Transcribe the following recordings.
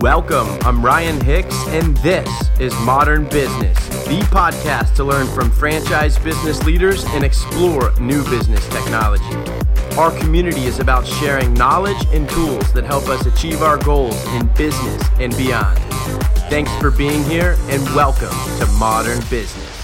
Welcome. I'm Ryan Hicks, and this is Modern Business, the podcast to learn from franchise business leaders and explore new business technology. Our community is about sharing knowledge and tools that help us achieve our goals in business and beyond. Thanks for being here, and welcome to Modern Business.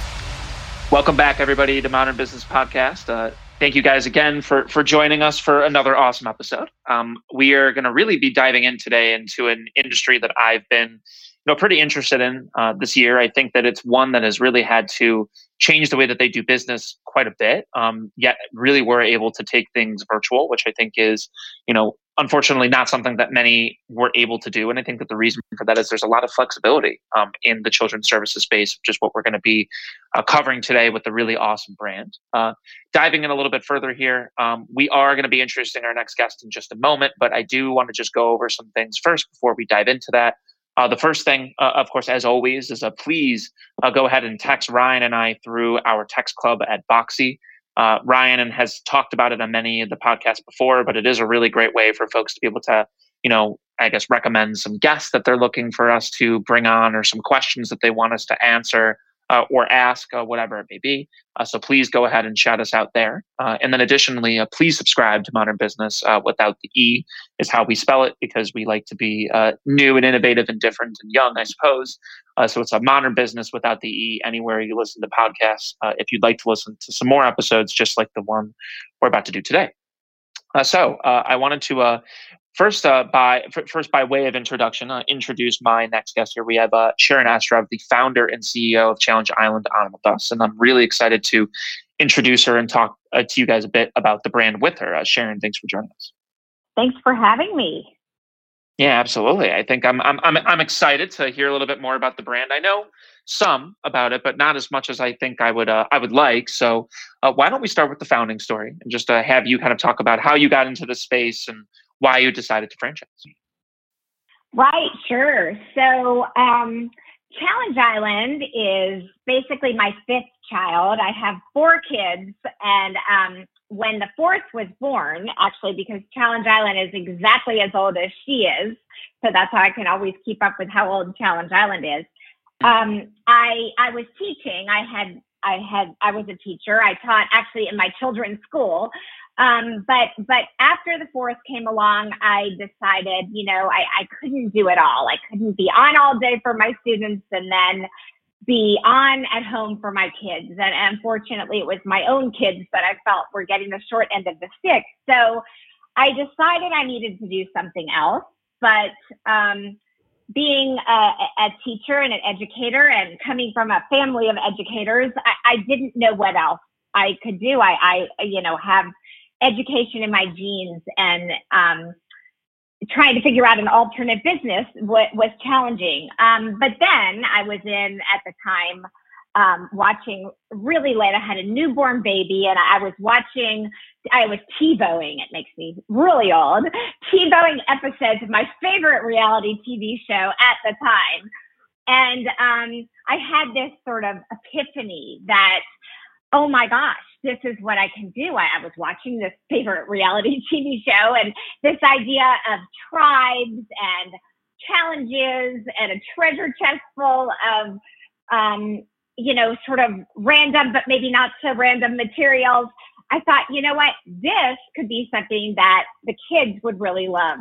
Welcome back, everybody, to Modern Business Podcast. Uh, thank you guys again for for joining us for another awesome episode. Um, we are going to really be diving in today into an industry that I've been, you know, pretty interested in uh, this year. I think that it's one that has really had to change the way that they do business quite a bit. Um, yet, really, we're able to take things virtual, which I think is, you know, unfortunately not something that many were able to do. And I think that the reason for that is there's a lot of flexibility um, in the children's services space, which is what we're going to be uh, covering today with a really awesome brand. Uh, diving in a little bit further here, um, we are going to be introducing our next guest in just a moment, but I do want to just go over some things first before we dive into that. Uh, the first thing, uh, of course, as always, is uh, please uh, go ahead and text Ryan and I through our text club at Boxy. Uh, Ryan and has talked about it on many of the podcasts before, but it is a really great way for folks to be able to, you know, I guess recommend some guests that they're looking for us to bring on or some questions that they want us to answer uh, or ask, uh, whatever it may be. Uh, so please go ahead and shout us out there. Uh, and then additionally, uh, please subscribe to Modern Business uh, without the E is how we spell it because we like to be new and innovative and different and young, I suppose. so it's a Modern Business without the E anywhere you listen to podcasts. if you'd like to listen to some more episodes just like the one we're about to do today. So I wanted to First, uh, by f- first by way of introduction, uh, introduce my next guest here. We have uh, Sharon Estroff, the founder and CEO of Challenge Island Animal Dust, and I'm really excited to introduce her and talk uh, to you guys a bit about the brand with her. Uh, Sharon, thanks for joining us. Thanks for having me. Yeah, absolutely. I think I'm I'm I'm I'm excited to hear a little bit more about the brand. I know some about it, but not as much as I think I would uh, I would like. So, uh, why don't we start with the founding story and just uh, have you kind of talk about how you got into the space and why you decided to franchise. Right, sure. So, um, Challenge Island is basically my fifth child. I have four kids, and um, when the fourth was born, actually, because Challenge Island is exactly as old as she is, so that's how I can always keep up with how old Challenge Island is. Um, I I was teaching. I had I had I was a teacher. I taught actually in my children's school. Um, but but after the fourth came along, I decided, you know, I, I couldn't do it all. I couldn't be on all day for my students and then be on at home for my kids. And unfortunately, it was my own kids that I felt were getting the short end of the stick. So I decided I needed to do something else. But um, being a, a, teacher and an educator and coming from a family of educators, I, I didn't know what else I could do. I, I, you know, have education in my genes and um, trying to figure out an alternate business was challenging. Um, but then I was in at the time um, watching really late. I had a newborn baby and I was watching, I was TiVoing, it makes me really old, TiVoing episodes of my favorite reality TV show at the time. And um, I had this sort of epiphany that, oh my gosh, this is what I can do. I, I, was watching this favorite reality TV show and this idea of tribes and challenges and a treasure chest full of, um, you know, sort of random, but maybe not so random materials. I thought, you know what, this could be something that the kids would really love.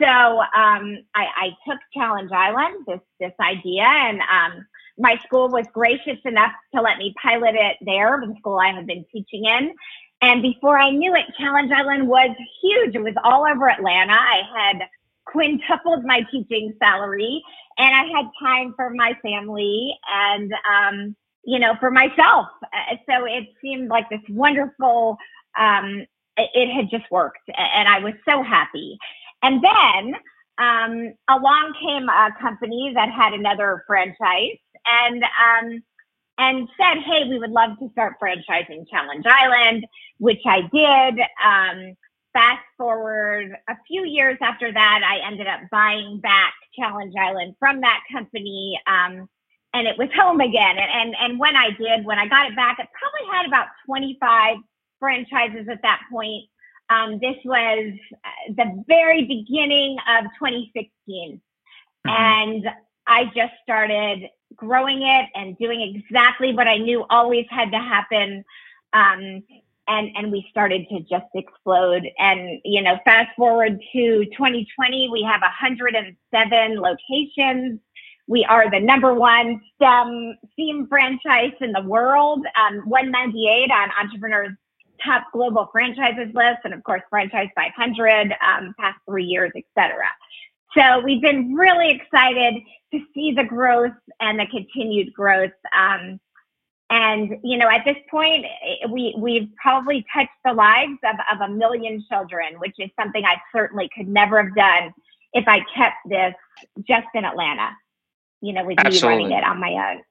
So um, I, I, took Challenge Island, this this idea, and um, my school was gracious enough to let me pilot it there, the school I had been teaching in. And before I knew it, Challenge Island was huge. It was all over Atlanta. I had quintupled my teaching salary and I had time for my family and, um, you know, for myself. Uh, so it seemed like this wonderful, um, it, it had just worked and I was so happy. And then um, along came a company that had another franchise and um, and said, "Hey, we would love to start franchising Challenge Island," which I did. Um, fast forward a few years after that, I ended up buying back Challenge Island from that company. Um, and it was home again. And, and, and when I did, when I got it back, it probably had about 25 franchises at that point. Um, this was uh, the very beginning of 2016. Mm-hmm. And I just started growing it and doing exactly what I knew always had to happen. Um, and, and we started to just explode. And, you know, fast forward to 2020, we have 107 locations. We are the number one STEM theme franchise in the world, um, 198 on Entrepreneur's top global franchises list, and of course, Franchise 500, um, past three years, etc. So we've been really excited to see the growth and the continued growth. Um, and you know, at this point, we we've probably touched the lives of, of a million children, which is something I certainly could never have done if I kept this just in Atlanta. You know, with Absolutely. me running it on my own.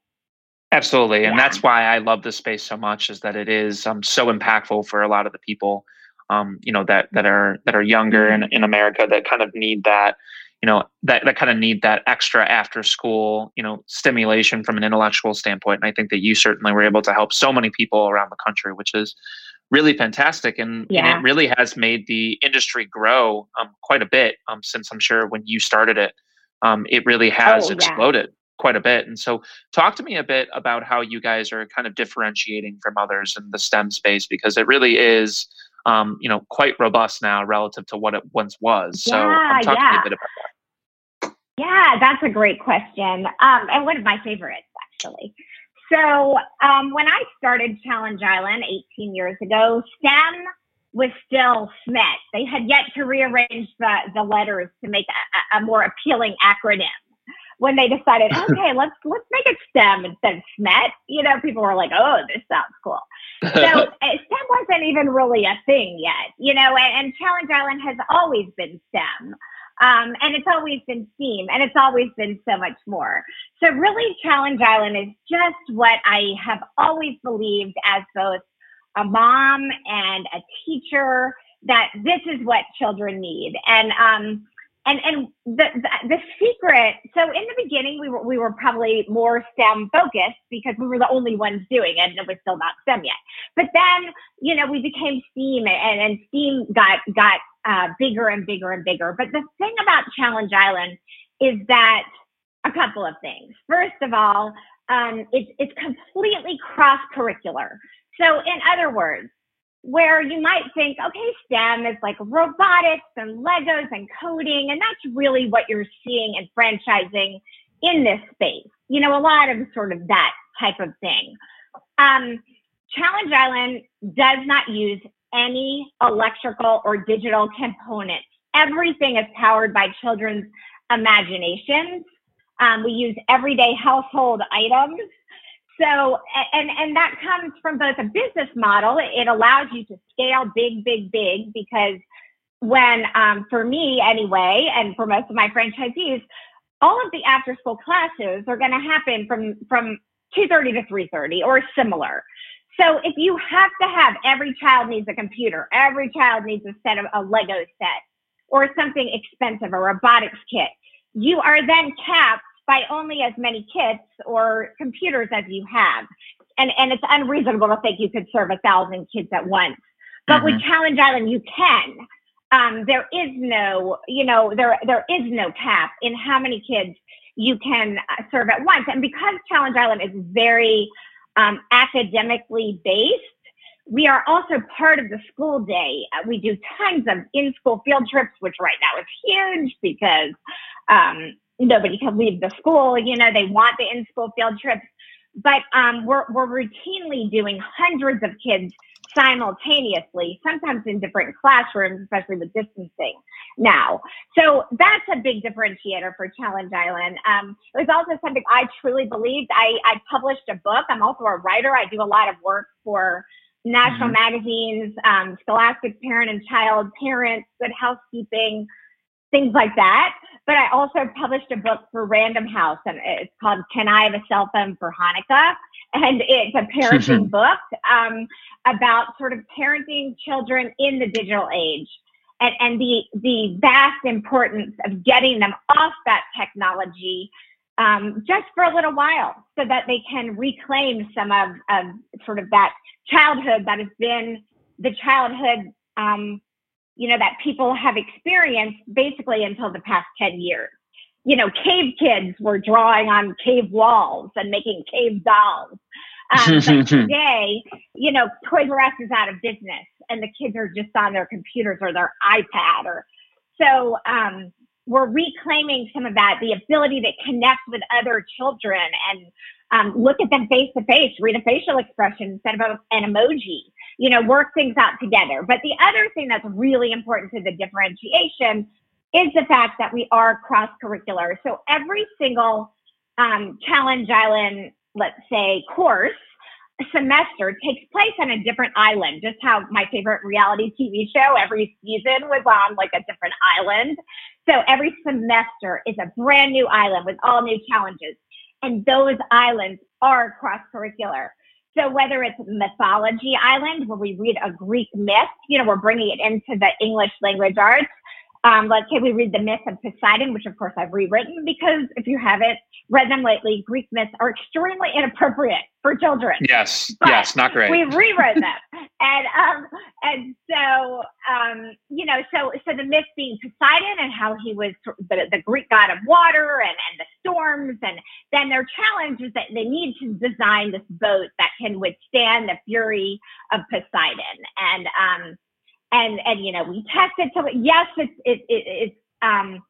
Absolutely, and yeah. that's why I love this space so much. Is that it is um, so impactful for a lot of the people, um, you know, that that are that are younger in, in America that kind of need that you know that, that kind of need that extra after school you know stimulation from an intellectual standpoint and i think that you certainly were able to help so many people around the country which is really fantastic and, yeah. and it really has made the industry grow um, quite a bit um, since i'm sure when you started it um, it really has oh, exploded yeah. quite a bit and so talk to me a bit about how you guys are kind of differentiating from others in the stem space because it really is um, you know, quite robust now relative to what it once was. So yeah, um, talk yeah. to me a bit about that. Yeah, that's a great question. Um, and one of my favorites, actually. So, um, when I started Challenge Island 18 years ago, STEM was still SMET. They had yet to rearrange the, the letters to make a, a more appealing acronym. When they decided, okay, let's let's make it STEM instead of SMET, you know, people were like, "Oh, this sounds cool." So uh, STEM wasn't even really a thing yet, you know. And, and Challenge Island has always been STEM. Um, and it's always been STEAM and it's always been so much more. So, really, Challenge Island is just what I have always believed as both a mom and a teacher that this is what children need. And, um, and and the, the, the secret so in the beginning we were we were probably more STEM focused because we were the only ones doing it and it was still not STEM yet. But then you know we became STEAM and, and STEAM got got uh, bigger and bigger and bigger. But the thing about Challenge Island is that a couple of things. First of all, um, it's it's completely cross curricular. So in other words, where you might think, okay, STEM is like robotics and Legos and coding, and that's really what you're seeing in franchising in this space. You know, a lot of sort of that type of thing. Um, Challenge Island does not use any electrical or digital component. Everything is powered by children's imaginations. Um, we use everyday household items so, and, and that comes from both a business model. It allows you to scale big, big, big because when, um, for me anyway, and for most of my franchisees, all of the after school classes are going to happen from, from 2.30 to 3.30 or similar. So if you have to have every child needs a computer, every child needs a set of a Lego set or something expensive, a robotics kit, you are then capped by only as many kits or computers as you have. And, and it's unreasonable to think you could serve a thousand kids at once. But mm-hmm. with Challenge Island, you can. Um, there is no, you know, there there is no cap in how many kids you can uh, serve at once. And because Challenge Island is very um, academically based, we are also part of the school day. Uh, we do tons of in-school field trips, which right now is huge because um, nobody can leave the school. You know, they want the in-school field trips, but um, we're we're routinely doing hundreds of kids simultaneously, sometimes in different classrooms, especially with distancing now. So that's a big differentiator for Challenge Island. Um, it was also something I truly believed. I, I published a book. I'm also a writer. I do a lot of work for national mm-hmm. magazines, um, Scholastic Parent and Child, Parents, Good Housekeeping, things like that. But I also published a book for Random House, and it's called "Can I Have a Cell Phone for Hanukkah?" And it's a parenting book um, about sort of parenting children in the digital age, and, and the the vast importance of getting them off that technology um, just for a little while, so that they can reclaim some of, of sort of that childhood that has been the childhood um, you know, that people have experienced basically until the past 10 years. You know, cave kids were drawing on cave walls and making cave dolls. Um, but today, you know, Toys R Us is out of business and the kids are just on their computers or their iPad or so um, we're reclaiming some of that, the ability to connect with other children and um, look at them face to face, read a facial expression instead of an emoji, you know, work things out together. But the other thing that's really important to the differentiation is the fact that we are cross curricular. So every single um, Challenge Island, let's say, course semester takes place on a different island. Just how my favorite reality TV show every season was on like a different island. So every semester is a brand new island with all new challenges. And those islands are cross curricular. So whether it's mythology island where we read a Greek myth, you know, we're bringing it into the English language arts, um, let's say we read the myth of Poseidon, which of course I've rewritten because if you haven't read them lately, Greek myths are extremely inappropriate for children. Yes, but yes, not great. We rewrote them, and um, and so um, you know, so so the myth being Poseidon and how he was the, the Greek god of water and and the storms, and then their challenge is that they need to design this boat that can withstand the fury of Poseidon, and um and and you know we tested so yes it's it, it, it's um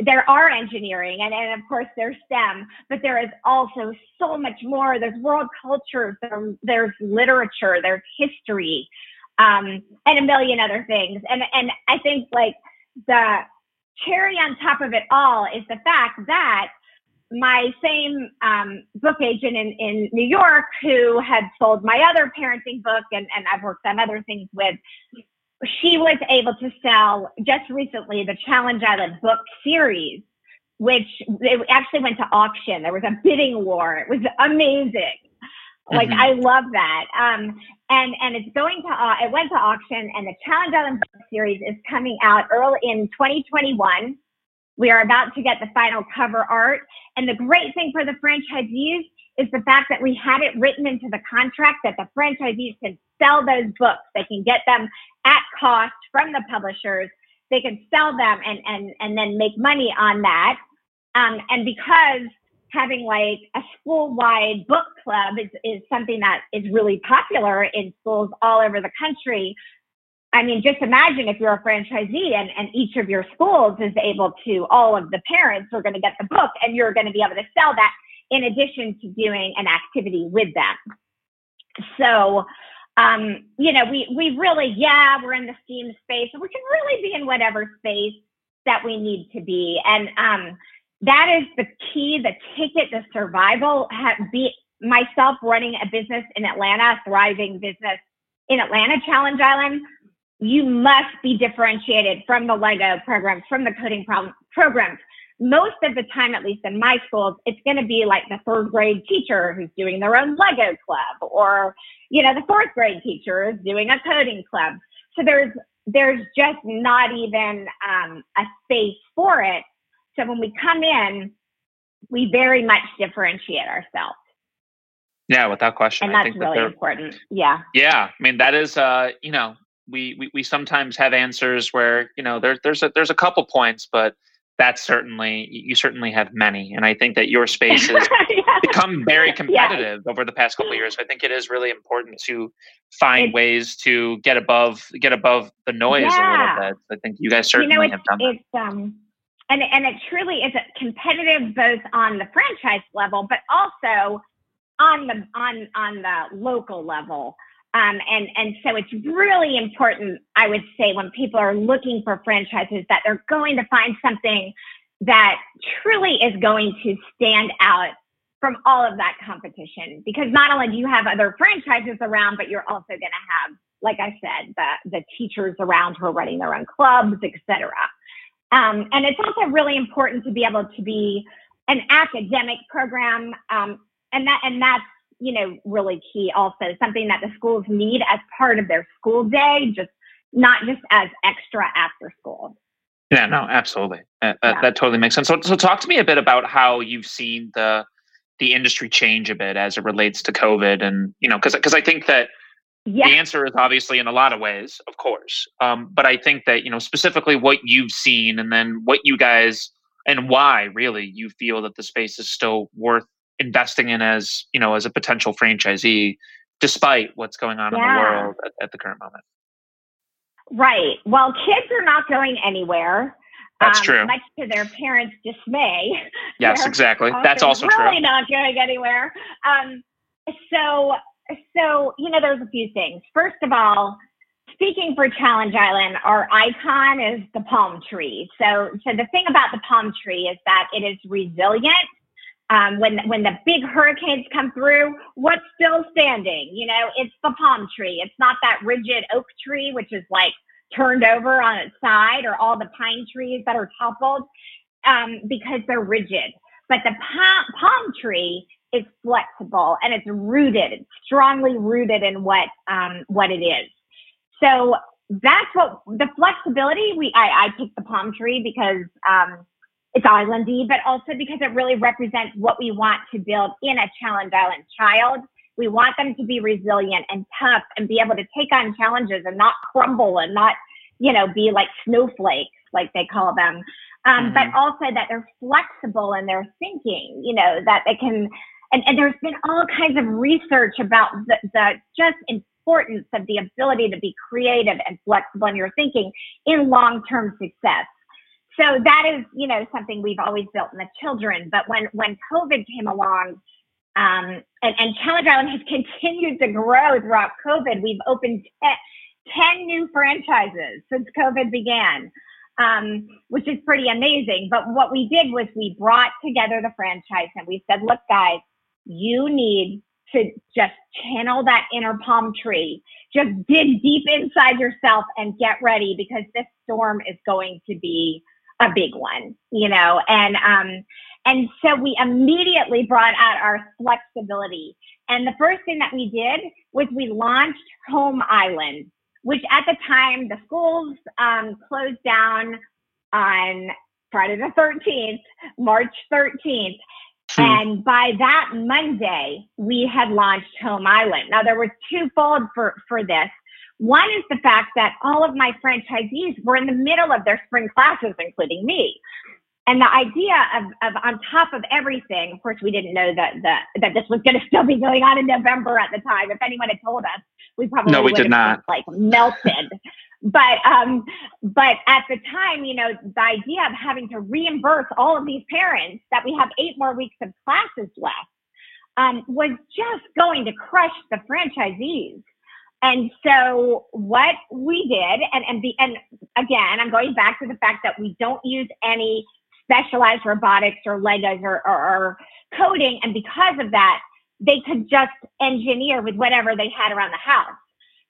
there are engineering and, and of course there's STEM, but there is also so much more. There's world cultures, there, there's literature, there's history, um, and a million other things. And and I think like the cherry on top of it all is the fact that my same um, book agent in, in New York, who had sold my other parenting book and, and I've worked on other things with, she was able to sell just recently the Challenge Island book series, which it actually went to auction. There was a bidding war. It was amazing. Like mm-hmm. I love that. Um, and and it's going to uh, it went to auction, and the Challenge Island book series is coming out early in 2021. We are about to get the final cover art, and the great thing for the franchisees is the fact that we had it written into the contract that the franchisees can sell those books. They can get them at cost from the publishers. They can sell them and and and then make money on that. Um, and because having like a school-wide book club is, is something that is really popular in schools all over the country. I mean, just imagine if you're a franchisee and, and each of your schools is able to, all of the parents are going to get the book and you're going to be able to sell that in addition to doing an activity with them. So um, you know, we we really, yeah, we're in the STEAM space, and we can really be in whatever space that we need to be. And um, that is the key, the ticket to survival. Be myself running a business in Atlanta, thriving business in Atlanta, Challenge Island. You must be differentiated from the Lego programs, from the coding problem, programs most of the time, at least in my schools, it's going to be like the third grade teacher who's doing their own Lego club, or you know, the fourth grade teacher is doing a coding club. So there's there's just not even um, a space for it. So when we come in, we very much differentiate ourselves. Yeah, without question. And that's really that important. Yeah. Yeah. I mean, that is, uh, you know, we, we, we sometimes have answers where, you know, there, there's a, there's a couple points, but that's certainly you certainly have many and i think that your space has yeah. become very competitive yeah. over the past couple of years i think it is really important to find it's, ways to get above get above the noise yeah. a little bit i think you guys certainly you know, have done that. it's um and and it truly is competitive both on the franchise level but also on the on on the local level um, and, and so it's really important, I would say, when people are looking for franchises, that they're going to find something that truly is going to stand out from all of that competition. Because not only do you have other franchises around, but you're also going to have, like I said, the, the teachers around who are running their own clubs, etc. Um, and it's also really important to be able to be an academic program. Um, and that and that's you know, really key also, something that the schools need as part of their school day, just not just as extra after school. Yeah, no, absolutely. That, yeah. that totally makes sense. So, so talk to me a bit about how you've seen the the industry change a bit as it relates to COVID, and you know, because because I think that the answer is obviously in a lot of ways, of course, um, but I think that you know specifically what you've seen, and then what you guys and why really you feel that the space is still worth investing in as you know as a potential franchisee despite what's going on yeah. in the world at, at, the current moment. Right. Well kids are not going anywhere that's um, true. much to their parents dismay. Yes exactly. that's also really true not going anywhere. Um, so so you know there's a few things. First of all speaking for Challenge Island, our icon is the palm tree. So, so the thing about the palm tree is that it is resilient. Um, when when the big hurricanes come through, what's still standing? You know, it's the palm tree. It's not that rigid oak tree, which is like turned over on its side, or all the pine trees that are toppled um, because they're rigid. But the palm, palm tree is flexible and it's rooted. It's strongly rooted in what um, what it is. So that's what the flexibility we I, I picked the palm tree because um, it's islandy, but also because it really represents what we want to build in a challenge island child. We want them to be resilient and tough and be able to take on challenges and not crumble and not, you know, be like snowflakes, like they call them. Um, mm-hmm. But also that they're flexible in their thinking, you know, that they can. And, and there's been all kinds of research about the, the just importance of the ability to be creative and flexible in your thinking in long-term success. So that is, you know, something we've always built in the children. But when when COVID came along, um, and, and Challenge Island has continued to grow throughout COVID, we've opened 10 new franchises since COVID began, um, which is pretty amazing. But what we did was we brought together the franchise and we said, look, guys, you need to just channel that inner palm tree. Just dig deep inside yourself and get ready because this storm is going to be a big one, you know, and, um, and so we immediately brought out our flexibility. And the first thing that we did was we launched Home Island, which at the time the schools um, closed down on Friday the 13th, March 13th. Hmm. And by that Monday, we had launched Home Island. Now there was twofold for, for this. One is the fact that all of my franchisees were in the middle of their spring classes, including me. And the idea of, of on top of everything, of course, we didn't know that that, that this was going to still be going on in November at the time. If anyone had told us, we probably no, we did not like melted but um, but at the time, you know, the idea of having to reimburse all of these parents that we have eight more weeks of classes left um, was just going to crush the franchisees. And so what we did, and and the and again, I'm going back to the fact that we don't use any specialized robotics or Legos or, or, or coding, and because of that, they could just engineer with whatever they had around the house.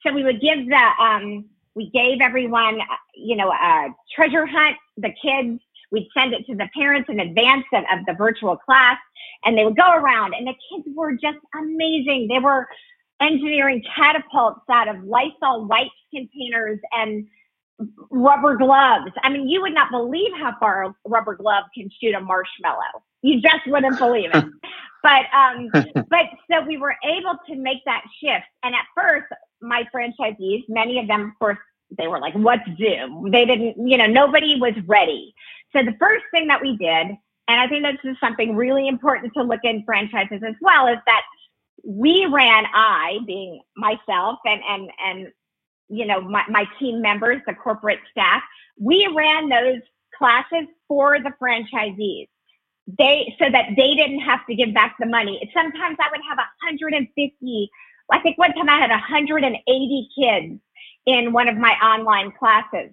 So we would give the um, we gave everyone, you know, a treasure hunt, the kids. We'd send it to the parents in advance of, of the virtual class, and they would go around. And the kids were just amazing. They were engineering catapults out of Lysol wipes containers and rubber gloves. I mean, you would not believe how far a rubber glove can shoot a marshmallow. You just wouldn't believe it. but um, but so we were able to make that shift. And at first, my franchisees, many of them, of course, they were like, what's Zoom? They didn't, you know, nobody was ready. So the first thing that we did, and I think this is something really important to look in franchises as well, is that we ran, I being myself and, and, and, you know, my, my team members, the corporate staff, we ran those classes for the franchisees. They, so that they didn't have to give back the money. Sometimes I would have 150 I think one time I had 180 kids in one of my online classes.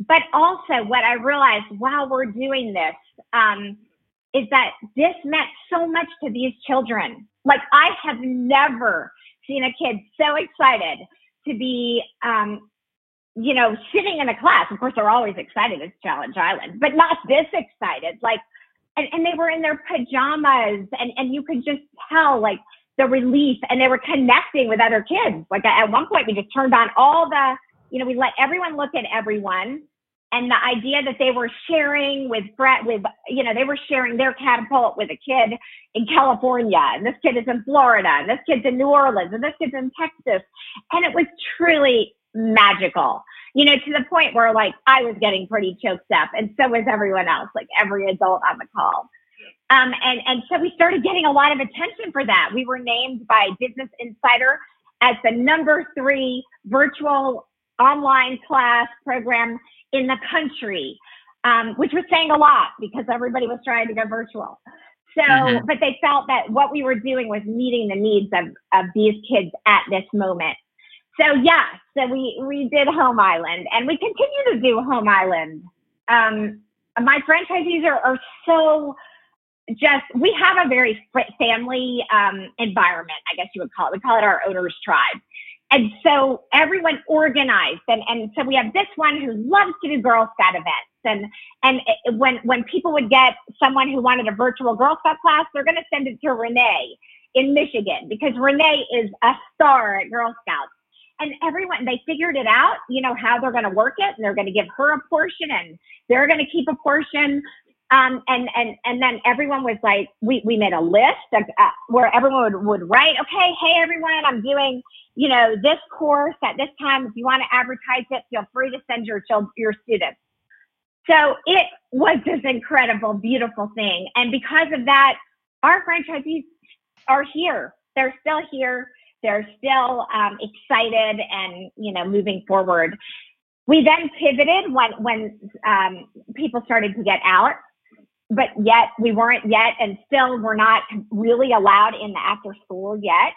But also, what I realized while we're doing this um, is that this meant so much to these children. Like, I have never seen a kid so excited to be, um, you know, sitting in a class. Of course, they're always excited. It's Challenge Island, but not this excited. Like, and, and they were in their pajamas, and, and you could just tell, like, the relief and they were connecting with other kids. Like at one point, we just turned on all the, you know, we let everyone look at everyone. And the idea that they were sharing with Brett, with, you know, they were sharing their catapult with a kid in California, and this kid is in Florida, and this kid's in New Orleans, and this kid's in Texas. And it was truly magical. you know, to the point where like I was getting pretty choked up and so was everyone else, like every adult on the call. Um, and, and so we started getting a lot of attention for that. We were named by Business Insider as the number three virtual online class program in the country, um, which was saying a lot because everybody was trying to go virtual. So, mm-hmm. but they felt that what we were doing was meeting the needs of, of these kids at this moment. So yeah, so we, we did Home Island and we continue to do Home Island. Um, my franchisees are, are so just, we have a very family um, environment, I guess you would call it. We call it our owner's tribe. And so everyone organized. And, and so we have this one who loves to do Girl Scout events. And, and it, when, when people would get someone who wanted a virtual Girl Scout class, they're going to send it to Renee in Michigan because Renee is a star at Girl Scouts. And everyone, they figured it out, you know, how they're going to work it. And they're going to give her a portion and they're going to keep a portion. Um, and, and, and then everyone was like, we, we made a list of, uh, where everyone would, would write, okay, hey, everyone, I'm doing, you know, this course at this time. If you want to advertise it, feel free to send your, your students. So it was this incredible, beautiful thing. And because of that, our franchisees are here. They're still here. They're still um, excited and, you know, moving forward. We then pivoted when, when um, people started to get out, but yet we weren't yet, and still we're not really allowed in the after school yet.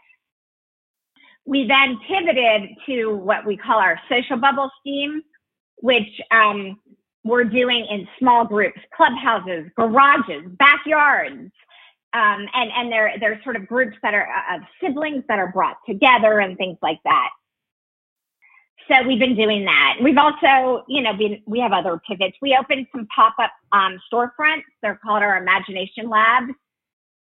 We then pivoted to what we call our social bubble scheme, which um, we're doing in small groups, clubhouses, garages, backyards. Um, and and they're they're sort of groups that are uh, of siblings that are brought together and things like that. So we've been doing that. We've also, you know, been, we have other pivots. We opened some pop up um, storefronts. They're called our Imagination Labs,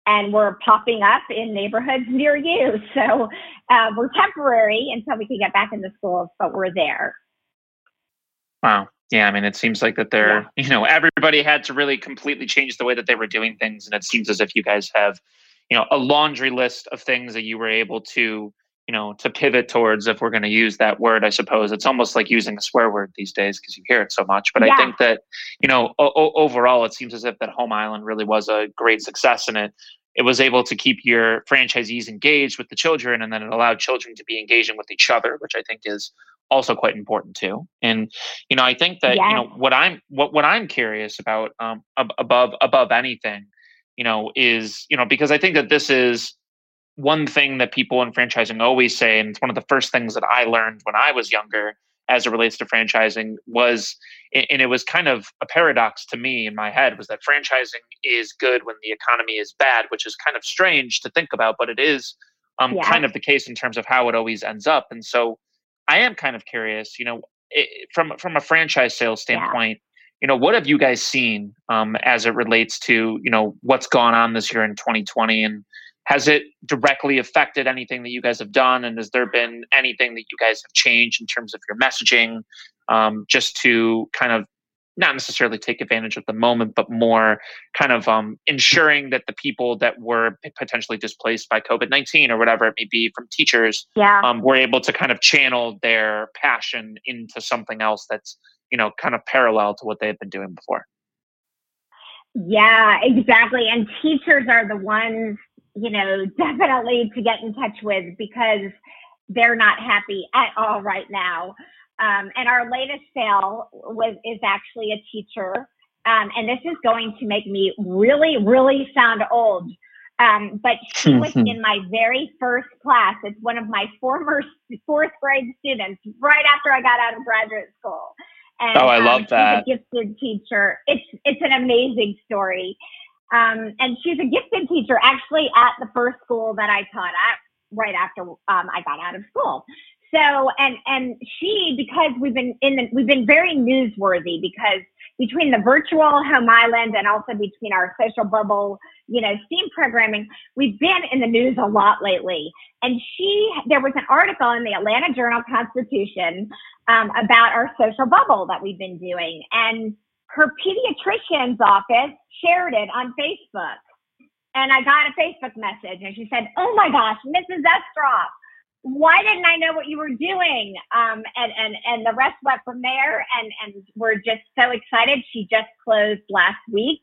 and we're popping up in neighborhoods near you. So uh, we're temporary until we can get back into schools, but we're there. Wow. Yeah, I mean, it seems like that they're, yeah. you know, everybody had to really completely change the way that they were doing things. And it seems as if you guys have, you know, a laundry list of things that you were able to, you know, to pivot towards, if we're going to use that word, I suppose. It's almost like using a swear word these days because you hear it so much. But yeah. I think that, you know, o- overall, it seems as if that Home Island really was a great success in it. It was able to keep your franchisees engaged with the children, and then it allowed children to be engaging with each other, which I think is also quite important too. And you know, I think that yeah. you know what I'm what what I'm curious about um, above above anything, you know, is you know because I think that this is one thing that people in franchising always say, and it's one of the first things that I learned when I was younger as it relates to franchising was and it was kind of a paradox to me in my head was that franchising is good when the economy is bad which is kind of strange to think about but it is um, yeah. kind of the case in terms of how it always ends up and so I am kind of curious, you know, it, from from a franchise sales standpoint, yeah. you know, what have you guys seen um, as it relates to you know what's gone on this year in 2020, and has it directly affected anything that you guys have done, and has there been anything that you guys have changed in terms of your messaging, um, just to kind of not necessarily take advantage of the moment, but more kind of um, ensuring that the people that were potentially displaced by COVID 19 or whatever it may be from teachers yeah. um, were able to kind of channel their passion into something else that's, you know, kind of parallel to what they've been doing before. Yeah, exactly. And teachers are the ones, you know, definitely to get in touch with because they're not happy at all right now. Um, and our latest sale was is actually a teacher. Um, and this is going to make me really, really sound old. Um, but she was in my very first class. It's one of my former fourth grade students right after I got out of graduate school. And, oh, I love um, that. She's a gifted teacher. It's it's an amazing story. Um, and she's a gifted teacher actually at the first school that I taught at right after um, I got out of school. So and and she because we've been in the we've been very newsworthy because between the virtual home island and also between our social bubble you know steam programming we've been in the news a lot lately. And she there was an article in the atlanta journal constitution um, about our social bubble that we've been doing. And her pediatrician's office shared it on facebook and i got a facebook message and she said oh my gosh mrs Estroff why didn't I know what you were doing? Um, and, and, and the rest went from there. And, and we're just so excited. She just closed last week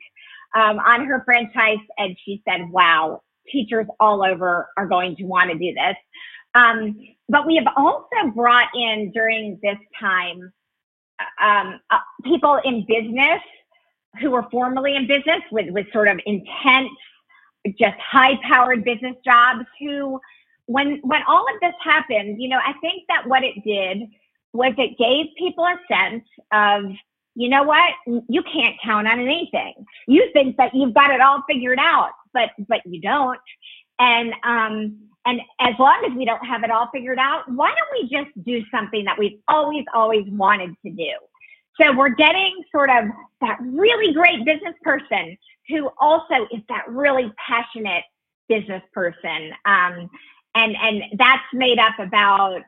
um, on her franchise. And she said, wow, teachers all over are going to want to do this. Um, but we have also brought in during this time um, uh, people in business who were formerly in business with, with sort of intense, just high powered business jobs who when when all of this happened, you know, I think that what it did was it gave people a sense of, you know what, you can't count on anything. You think that you've got it all figured out, but but you don't. And um and as long as we don't have it all figured out, why don't we just do something that we've always, always wanted to do? So we're getting sort of that really great business person who also is that really passionate business person. Um, and and that's made up about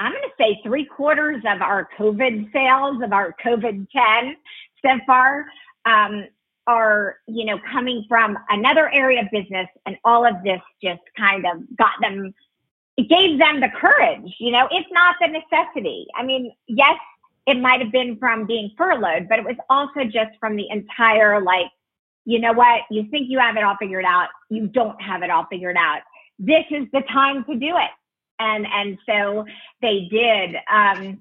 I'm going to say three quarters of our COVID sales of our COVID ten so far um, are you know coming from another area of business, and all of this just kind of got them. It gave them the courage, you know. It's not the necessity. I mean, yes, it might have been from being furloughed, but it was also just from the entire like, you know what? You think you have it all figured out, you don't have it all figured out this is the time to do it. And, and so they did. Um,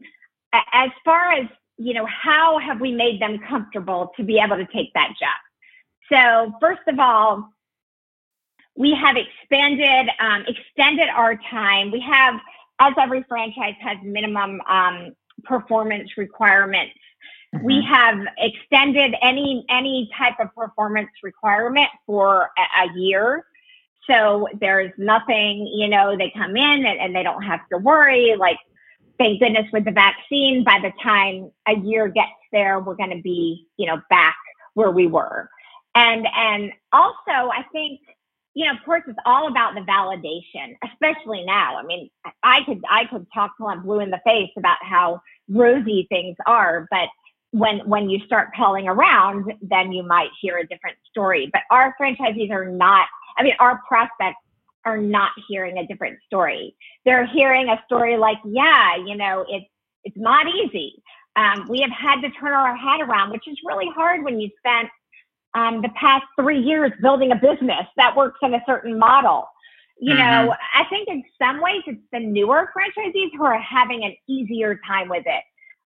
as far as, you know, how have we made them comfortable to be able to take that job? So first of all, we have expanded, um, extended our time. We have, as every franchise has minimum um, performance requirements. Mm-hmm. We have extended any any type of performance requirement for a, a year. So there's nothing, you know, they come in and, and they don't have to worry. Like, thank goodness with the vaccine, by the time a year gets there, we're going to be, you know, back where we were. And, and also, I think, you know, of course, it's all about the validation, especially now. I mean, I could, I could talk till I'm blue in the face about how rosy things are, but when when you start calling around, then you might hear a different story. But our franchisees are not I mean, our prospects are not hearing a different story. They're hearing a story like, yeah, you know, it's it's not easy. Um, we have had to turn our head around, which is really hard when you spent um, the past three years building a business that works in a certain model. You mm-hmm. know, I think in some ways it's the newer franchisees who are having an easier time with it.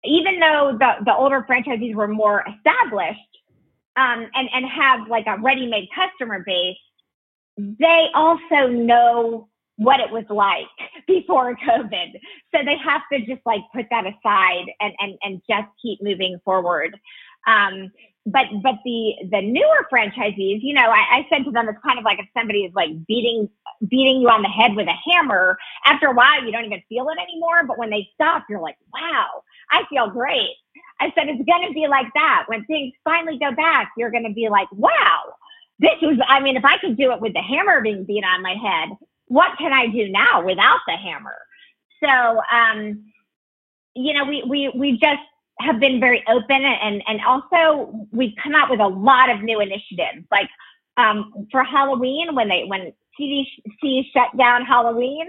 Even though the, the older franchisees were more established um, and, and have like a ready made customer base, they also know what it was like before COVID. So they have to just like put that aside and, and, and just keep moving forward. Um, but but the the newer franchisees, you know, I, I said to them, it's kind of like if somebody is like beating beating you on the head with a hammer. After a while, you don't even feel it anymore. But when they stop, you're like, wow, I feel great. I said it's going to be like that when things finally go back. You're going to be like, wow, this was, I mean, if I could do it with the hammer being beat on my head, what can I do now without the hammer? So, um, you know, we, we, we just have been very open and, and also we've come out with a lot of new initiatives. Like, um, for Halloween, when they, when CDC shut down Halloween,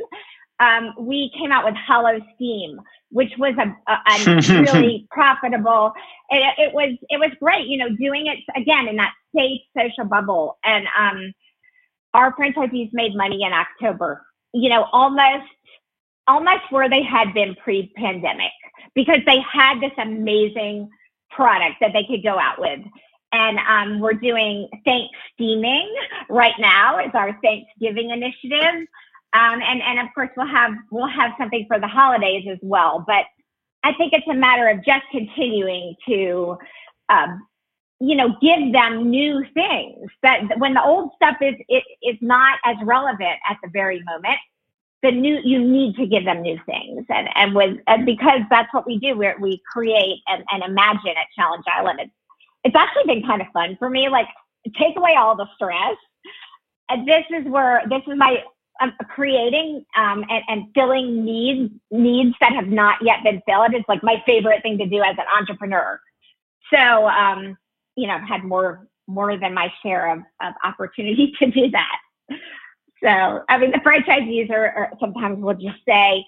um, we came out with Hollow Steam, which was a, a, a really profitable. It, it, was it was great, you know, doing it again in that safe social bubble. And um, our franchisees made money in October. You know, almost almost where they had been pre-pandemic because they had this amazing product that they could go out with. And um, we're doing Thanks Steaming right now is our Thanksgiving initiative. Um, and, and of course we'll have, we'll have something for the holidays as well. But I think it's a matter of just continuing to, um, you know, give them new things that when the old stuff is, it is not as relevant at the very moment, the new, you need to give them new things. And, and with, and because that's what we do, we we create and, and imagine at Challenge Island. It's, it's actually been kind of fun for me. Like take away all the stress. And this is where, this is my um, creating um, and, and, filling needs needs that have not yet been filled is like my favorite thing to do as an entrepreneur. So um, you know, I've had more more than my share of, of opportunity to do that. So, I mean, the franchisees are, are sometimes will just say,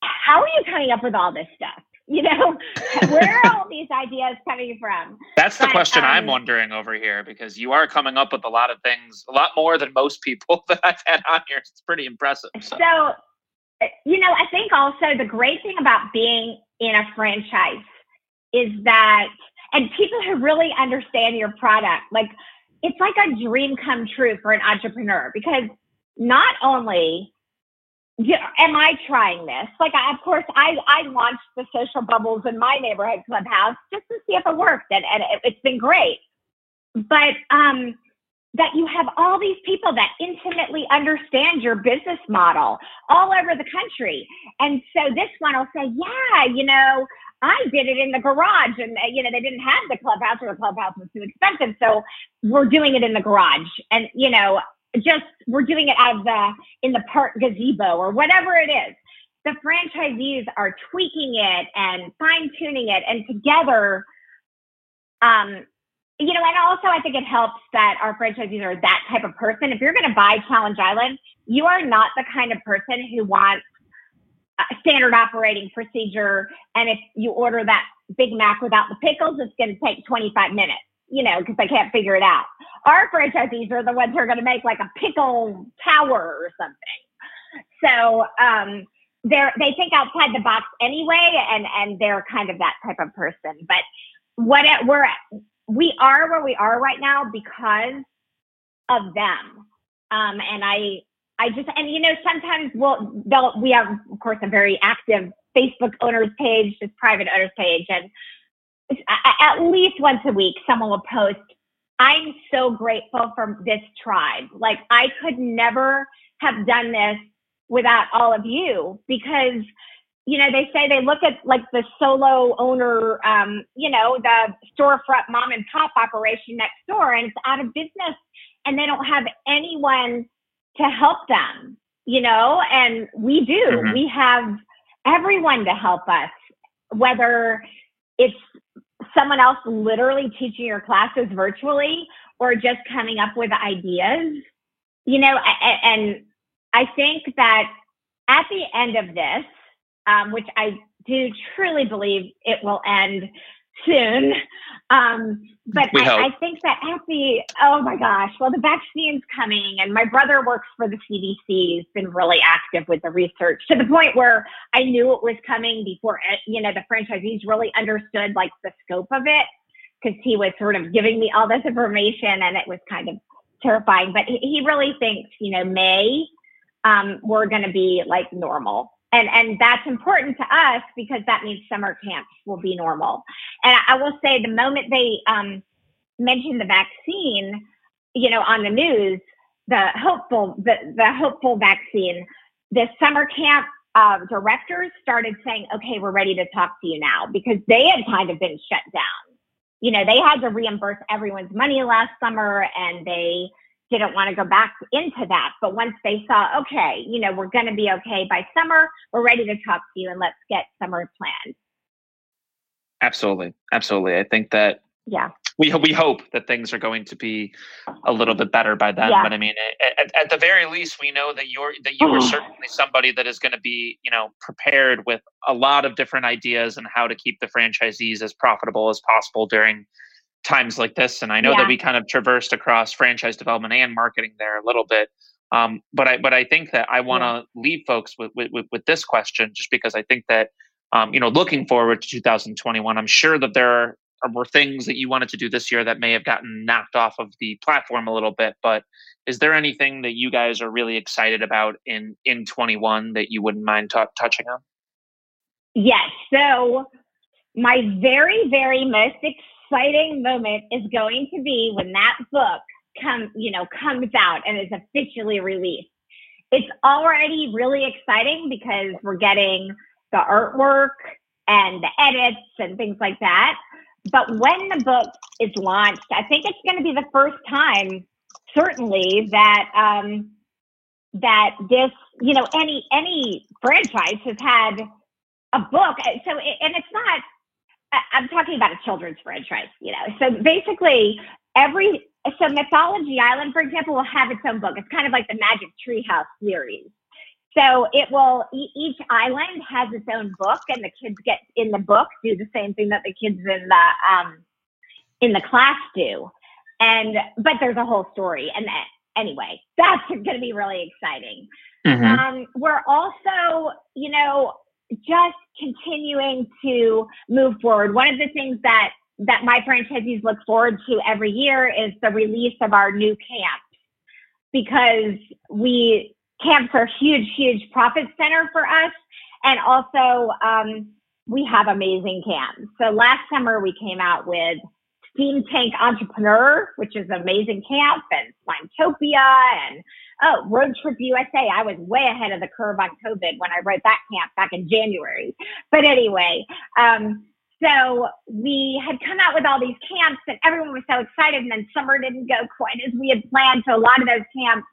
"How are you coming up with all this stuff?" You know, where are all these ideas coming from? That's the question um, I'm wondering over here because you are coming up with a lot of things, a lot more than most people that I've had on here. It's pretty impressive. So. so, you know, I think also the great thing about being in a franchise is that, and people who really understand your product, like it's like a dream come true for an entrepreneur because not only am I trying this? Like, I, of course, I, I launched the social bubbles in my neighborhood clubhouse just to see if it worked, and, and it, it's been great. But um, that you have all these people that intimately understand your business model all over the country. And so this one will say, yeah, you know, I did it in the garage and, you know, they didn't have the clubhouse or the clubhouse was too expensive. So we're doing it in the garage. And, you know, just we're doing it out of the in the park gazebo or whatever it is. The franchisees are tweaking it and fine tuning it, and together, um, you know, and also I think it helps that our franchisees are that type of person. If you're going to buy Challenge Island, you are not the kind of person who wants standard operating procedure. And if you order that Big Mac without the pickles, it's going to take 25 minutes you know, because they can't figure it out. Our franchisees are the ones who are going to make like a pickle tower or something. So um, they're they think outside the box anyway, and and they're kind of that type of person. But what it, we're we are where we are right now because of them. Um, and I I just and you know sometimes we'll they'll we have of course a very active Facebook owners page, just private owners page, and at least once a week, someone will post, I'm so grateful for this tribe. Like, I could never have done this without all of you because, you know, they say they look at like the solo owner, um, you know, the storefront mom and pop operation next door and it's out of business and they don't have anyone to help them, you know, and we do. Mm-hmm. We have everyone to help us, whether it's someone else literally teaching your classes virtually or just coming up with ideas? You know and i think that at the end of this um, which i do truly believe it will end soon. Um, but I, I, think that at the oh my gosh, well the vaccine's coming, and my brother works for the CDC. He's been really active with the research to the point where I knew it was coming before it, you know the franchisees really understood like the scope of it because he was sort of giving me all this information, and it was kind of terrifying. But he really thinks you know May um, we're going to be like normal and and that's important to us because that means summer camps will be normal. And I will say, the moment they um, mentioned the vaccine, you know, on the news, the hopeful the the hopeful vaccine, the summer camp uh, directors started saying, "Okay, we're ready to talk to you now," because they had kind of been shut down. You know, they had to reimburse everyone's money last summer, and they didn't want to go back into that. But once they saw, okay, you know, we're going to be okay by summer, we're ready to talk to you and let's get summer planned. Absolutely. Absolutely. I think that yeah we we hope that things are going to be a little bit better by then yeah. but i mean at, at, the very least we know that you're that you are mm-hmm. certainly somebody that is going to be you know prepared with a lot of different ideas and how to keep the franchisees as profitable as possible during times like this. And I know yeah. that we kind of traversed across franchise development and marketing there a little bit. Um, but I but I think that I want to yeah. leave folks with, with with this question just because I think that um, you know looking forward to 2021, I'm sure that there are, were things that you wanted to do this year that may have gotten knocked off of the platform a little bit. But is there anything that you guys are really excited about in in 21 that you wouldn't mind t- touching on? Yes. So my very very most exciting moment is going to be when that book come, you know, comes out and is officially released. It's already really exciting because we're getting the artwork and the edits and things like that. But when the book is launched, I think it's going to be the first time, certainly, that um, that this, you know, any any franchise has had a book. So, and it's not I'm talking about a children's franchise, you know. So basically, every so Mythology Island, for example, will have its own book. It's kind of like the Magic Treehouse series. So it will each island has its own book, and the kids get in the book do the same thing that the kids in the um, in the class do. And but there's a whole story, and that, anyway, that's going to be really exciting. Mm-hmm. Um, we're also, you know, just continuing to move forward. One of the things that that my franchisees look forward to every year is the release of our new camps because we camps are huge, huge profit center for us. And also, um, we have amazing camps. So last summer we came out with Steam Tank Entrepreneur, which is an amazing camp, and Slimetopia, and oh, Road Trip USA. I was way ahead of the curve on COVID when I wrote that camp back in January. But anyway, um, so we had come out with all these camps, and everyone was so excited. And then summer didn't go quite as we had planned. So a lot of those camps,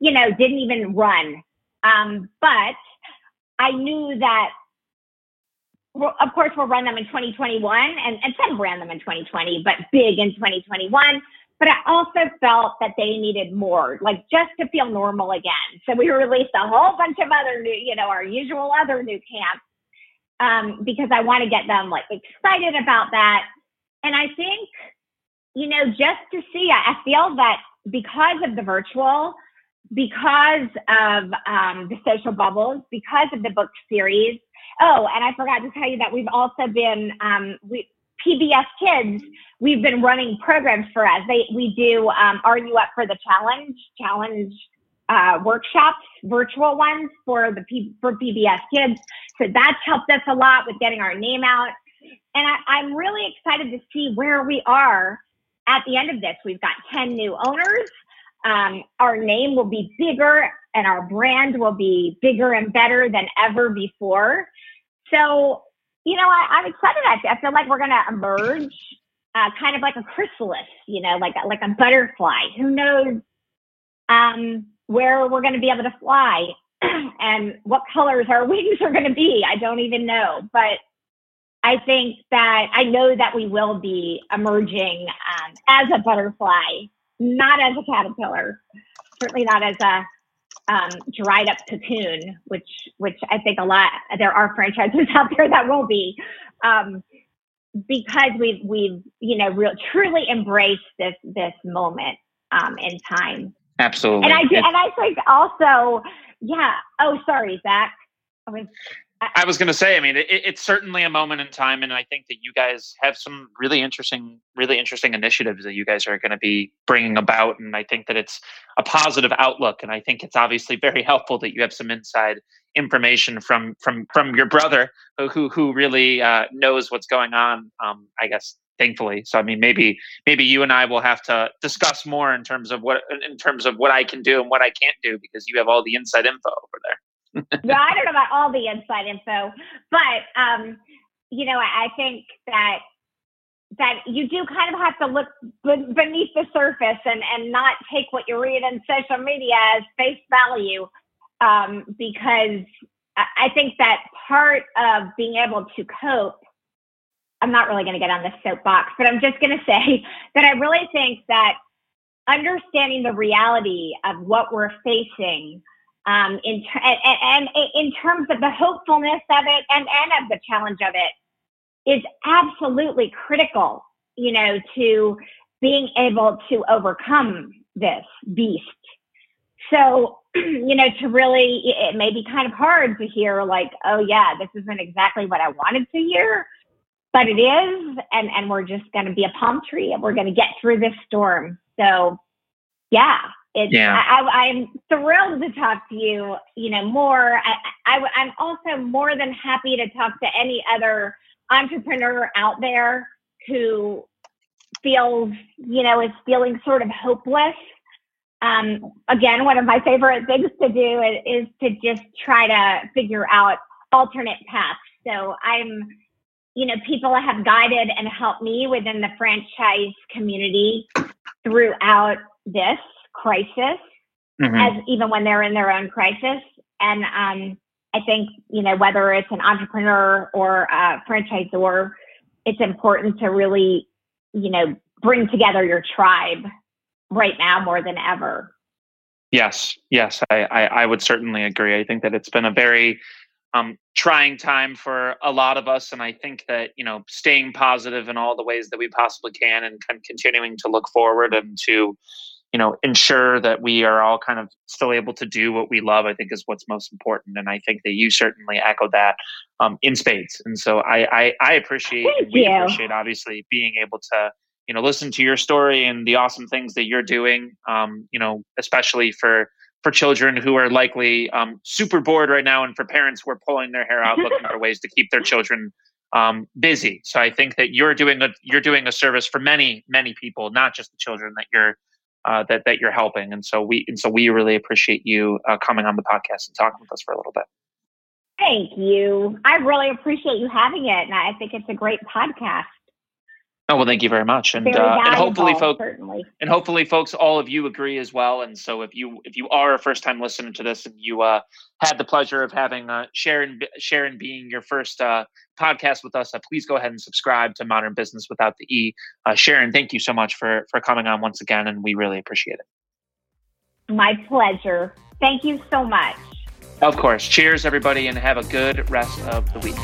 you know, didn't even run. Um, but I knew that well, of course, we'll run them in 2021, and, and some ran them in 2020, but big in 2021. But I also felt that they needed more, like just to feel normal again. So we released a whole bunch of other new, you know, our usual other new camps um, because I want to get them like excited about that. And I think, you know, just to see, I feel that because of the virtual, because of um, the social bubbles, because of the book series, Oh, and I forgot to tell you that we've also been um, we, PBS Kids. We've been running programs for us. They we do um, Are You Up for the Challenge? Challenge uh, workshops, virtual ones for the P, for PBS Kids. So that's helped us a lot with getting our name out. And I, I'm really excited to see where we are at the end of this. We've got 10 new owners. Um, our name will be bigger and our brand will be bigger and better than ever before. So, you know, I, am excited. I, feel like we're going to emerge uh, kind of like a chrysalis, you know, like, like a butterfly. Who knows um, where we're going to be able to fly and what colors our wings are going to be? I don't even know. But I think that I know that we will be emerging um, as a butterfly, not as a caterpillar, certainly not as a um, dried up cocoon, which which I think a lot there are franchises out there that will be, um, because we've we've you know real truly embraced this this moment um, in time. Absolutely, and I do, and I think also, yeah. Oh, sorry, Zach. I was I was going to say, I mean, it, it's certainly a moment in time, and I think that you guys have some really interesting, really interesting initiatives that you guys are going to be bringing about, and I think that it's a positive outlook, and I think it's obviously very helpful that you have some inside information from from from your brother who who really uh, knows what's going on. Um, I guess thankfully. So I mean, maybe maybe you and I will have to discuss more in terms of what in terms of what I can do and what I can't do because you have all the inside info over there no, I don't know about all the inside info, but um, you know, I, I think that that you do kind of have to look beneath the surface and and not take what you read in social media as face value, um, because I think that part of being able to cope. I'm not really going to get on the soapbox, but I'm just going to say that I really think that understanding the reality of what we're facing um, in and, and, in terms of the hopefulness of it and, and of the challenge of it is absolutely critical, you know, to being able to overcome this beast. So, you know, to really, it may be kind of hard to hear like, oh yeah, this isn't exactly what I wanted to hear, but it is, and and we're just going to be a palm tree, and we're going to get through this storm. So, yeah, it's, yeah. I, am thrilled to talk to you, you know, more. I, I, I'm also more than happy to talk to any other entrepreneur out there who feels, you know, is feeling sort of hopeless. Um, again, one of my favorite things to do is, is to just try to figure out alternate paths. So I'm, you know, people have guided and helped me within the franchise community throughout this crisis mm-hmm. as even when they're in their own crisis. And um, I think, you know, whether it's an entrepreneur or a franchisor, it's important to really, you know, bring together your tribe right now more than ever. Yes, yes, I, I, I would certainly agree. I think that it's been a very um, trying time for a lot of us, and I think that you know staying positive in all the ways that we possibly can, and kind of continuing to look forward and to you know ensure that we are all kind of still able to do what we love i think is what's most important and i think that you certainly echo that um, in spades and so i i, I appreciate Thank we you. appreciate obviously being able to you know listen to your story and the awesome things that you're doing um, you know especially for for children who are likely um, super bored right now and for parents who are pulling their hair out looking for ways to keep their children um, busy so i think that you're doing a you're doing a service for many many people not just the children that you're uh, that that you're helping, and so we and so we really appreciate you uh, coming on the podcast and talking with us for a little bit. Thank you. I really appreciate you having it, and I think it's a great podcast. Oh well, thank you very much, and Very uh, and hopefully, folks, and hopefully, folks, all of you agree as well. And so, if you if you are a first time listener to this, and you uh, had the pleasure of having uh, Sharon Sharon being your first uh, podcast with us, uh, please go ahead and subscribe to Modern Business Without the E. Uh, Sharon, thank you so much for for coming on once again, and we really appreciate it. My pleasure. Thank you so much. Of course. Cheers, everybody, and have a good rest of the week.